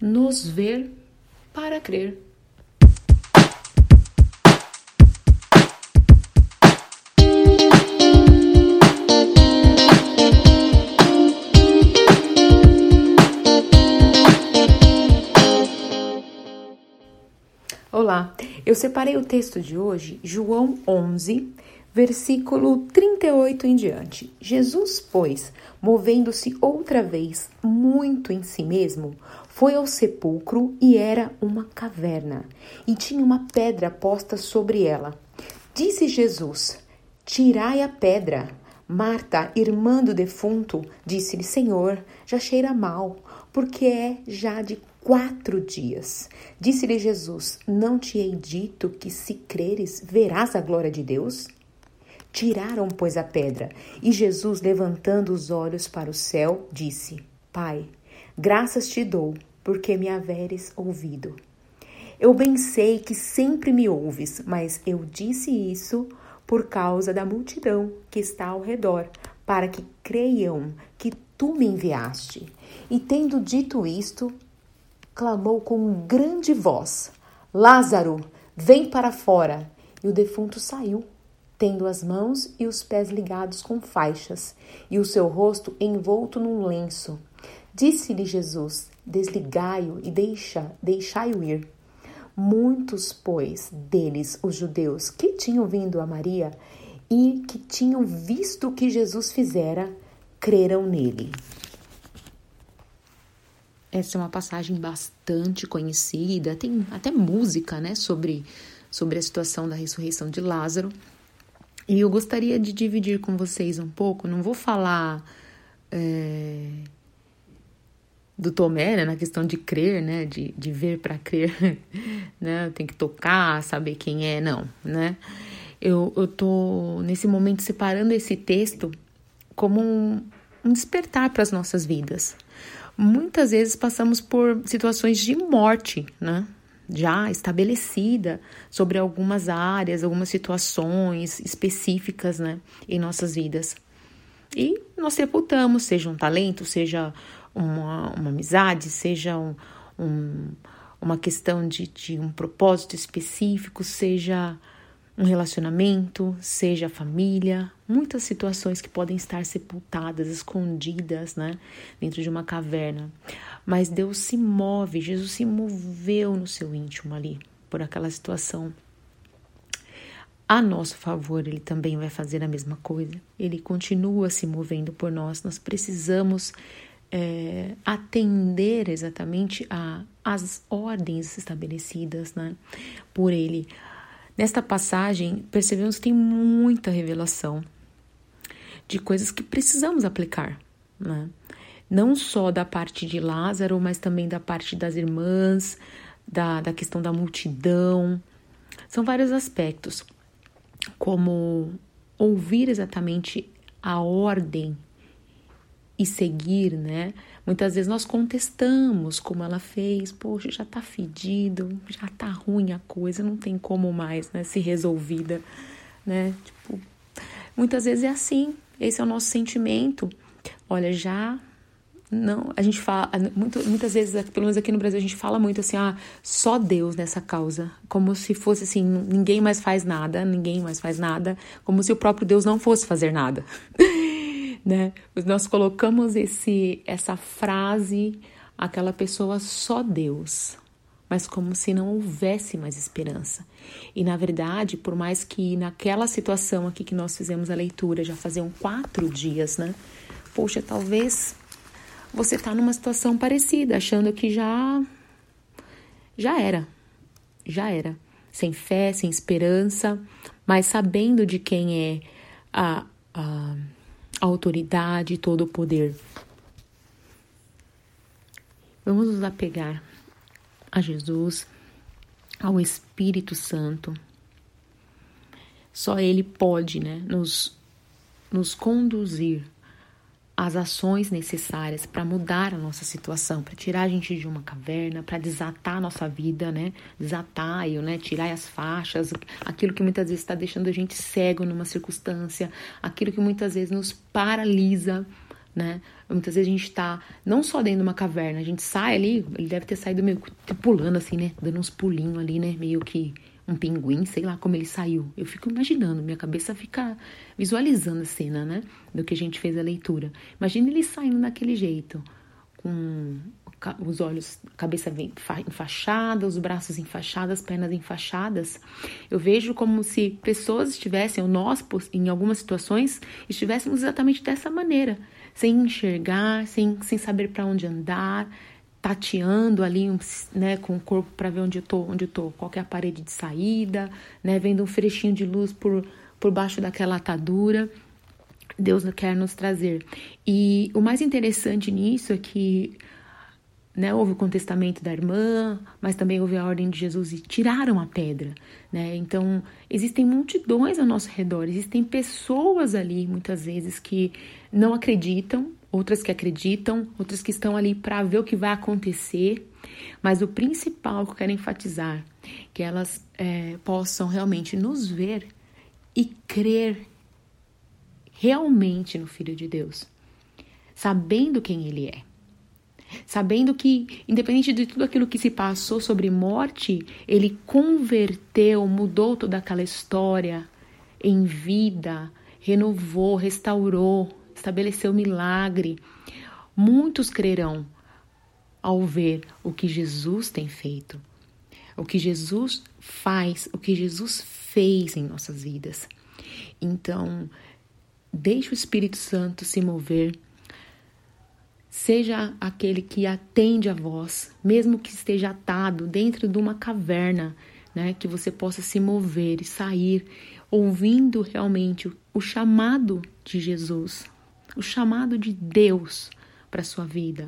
nos ver para crer. Olá, eu separei o texto de hoje, João 11, versículo 38 em diante. Jesus, pois, movendo-se outra vez muito em si mesmo, foi ao sepulcro e era uma caverna, e tinha uma pedra posta sobre ela. Disse Jesus: Tirai a pedra. Marta, irmã do defunto, disse-lhe: Senhor, já cheira mal, porque é já de quatro dias. Disse-lhe Jesus: Não te hei dito que, se creres, verás a glória de Deus? Tiraram, pois, a pedra, e Jesus, levantando os olhos para o céu, disse: Pai, graças te dou, porque me haveres ouvido. Eu bem sei que sempre me ouves, mas eu disse isso por causa da multidão que está ao redor, para que creiam que tu me enviaste. E tendo dito isto, clamou com grande voz: Lázaro, vem para fora! E o defunto saiu, tendo as mãos e os pés ligados com faixas, e o seu rosto envolto num lenço. Disse-lhe Jesus: Desligai-o e deixa, deixai-o ir. Muitos, pois, deles, os judeus, que tinham vindo a Maria e que tinham visto o que Jesus fizera, creram nele. Essa é uma passagem bastante conhecida, tem até música, né, sobre, sobre a situação da ressurreição de Lázaro. E eu gostaria de dividir com vocês um pouco, não vou falar é, do Tomé, né, na questão de crer, né, de, de ver para crer, né, tem que tocar, saber quem é, não, né. Eu, eu tô nesse momento separando esse texto como um, um despertar para as nossas vidas muitas vezes passamos por situações de morte, né? Já estabelecida sobre algumas áreas, algumas situações específicas, né, em nossas vidas. E nós sepultamos, seja um talento, seja uma, uma amizade, seja um, um, uma questão de, de um propósito específico, seja um relacionamento, seja a família, muitas situações que podem estar sepultadas, escondidas, né, dentro de uma caverna. Mas Deus se move, Jesus se moveu no seu íntimo ali, por aquela situação. A nosso favor, ele também vai fazer a mesma coisa. Ele continua se movendo por nós. Nós precisamos é, atender exatamente às ordens estabelecidas né, por ele. Nesta passagem, percebemos que tem muita revelação de coisas que precisamos aplicar, né? Não só da parte de Lázaro, mas também da parte das irmãs, da, da questão da multidão. São vários aspectos, como ouvir exatamente a ordem e seguir, né? Muitas vezes nós contestamos como ela fez, poxa, já tá fedido, já tá ruim a coisa, não tem como mais, né, ser resolvida, né? Tipo, muitas vezes é assim, esse é o nosso sentimento. Olha, já não, a gente fala, muito, muitas vezes, pelo menos aqui no Brasil, a gente fala muito assim, ah, só Deus nessa causa. Como se fosse assim, ninguém mais faz nada, ninguém mais faz nada, como se o próprio Deus não fosse fazer nada. né? Nós colocamos esse essa frase, aquela pessoa só Deus, mas como se não houvesse mais esperança. E na verdade, por mais que naquela situação aqui que nós fizemos a leitura já faziam quatro dias, né? Poxa, talvez você está numa situação parecida, achando que já já era, já era, sem fé, sem esperança, mas sabendo de quem é a a autoridade todo o poder. Vamos nos apegar a Jesus, ao Espírito Santo. Só Ele pode né, nos, nos conduzir as ações necessárias para mudar a nossa situação, para tirar a gente de uma caverna, para desatar a nossa vida, né? Desatar, né? Tirar as faixas, aquilo que muitas vezes está deixando a gente cego numa circunstância, aquilo que muitas vezes nos paralisa né? Muitas vezes a gente tá não só dentro de uma caverna, a gente sai ali, ele deve ter saído meio pulando assim, né? Dando uns pulinhos ali, né? Meio que um pinguim, sei lá como ele saiu. Eu fico imaginando, minha cabeça fica visualizando a cena, né? Do que a gente fez a leitura. Imagina ele saindo daquele jeito, com os olhos, cabeça enfaixada, os braços enfaixados, as pernas enfaixadas. Eu vejo como se pessoas estivessem, ou nós, em algumas situações, estivéssemos exatamente dessa maneira, sem enxergar, sem, sem saber para onde andar, tateando ali, né, com o corpo para ver onde eu tô, onde eu tô, qual é a parede de saída, né, vendo um frechinho de luz por, por baixo daquela atadura. Deus quer nos trazer. E o mais interessante nisso é que né, houve o contestamento da irmã, mas também houve a ordem de Jesus e tiraram a pedra. Né? Então, existem multidões ao nosso redor, existem pessoas ali, muitas vezes, que não acreditam, outras que acreditam, outras que estão ali para ver o que vai acontecer. Mas o principal que eu quero enfatizar, que elas é, possam realmente nos ver e crer realmente no Filho de Deus, sabendo quem Ele é sabendo que, independente de tudo aquilo que se passou sobre morte, ele converteu, mudou toda aquela história em vida, renovou, restaurou, estabeleceu milagre. Muitos crerão ao ver o que Jesus tem feito, o que Jesus faz, o que Jesus fez em nossas vidas. Então, deixe o Espírito Santo se mover Seja aquele que atende a voz, mesmo que esteja atado dentro de uma caverna, né, que você possa se mover e sair ouvindo realmente o chamado de Jesus, o chamado de Deus para a sua vida.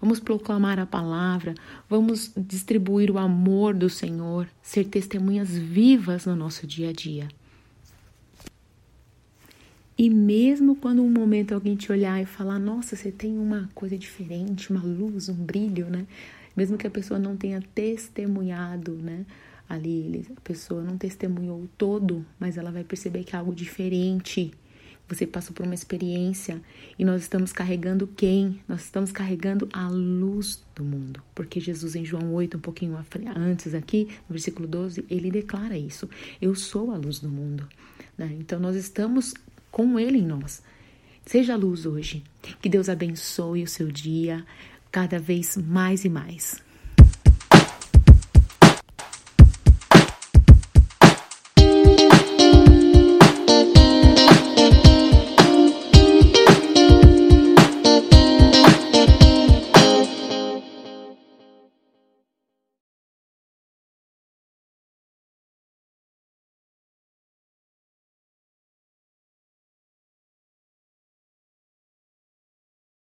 Vamos proclamar a palavra, vamos distribuir o amor do Senhor, ser testemunhas vivas no nosso dia a dia. E mesmo quando um momento alguém te olhar e falar, nossa, você tem uma coisa diferente, uma luz, um brilho, né? Mesmo que a pessoa não tenha testemunhado, né? Ali, a pessoa não testemunhou todo, mas ela vai perceber que é algo diferente. Você passou por uma experiência e nós estamos carregando quem? Nós estamos carregando a luz do mundo. Porque Jesus, em João 8, um pouquinho antes aqui, no versículo 12, ele declara isso: Eu sou a luz do mundo. Né? Então, nós estamos com Ele em nós. Seja luz hoje. Que Deus abençoe o seu dia cada vez mais e mais.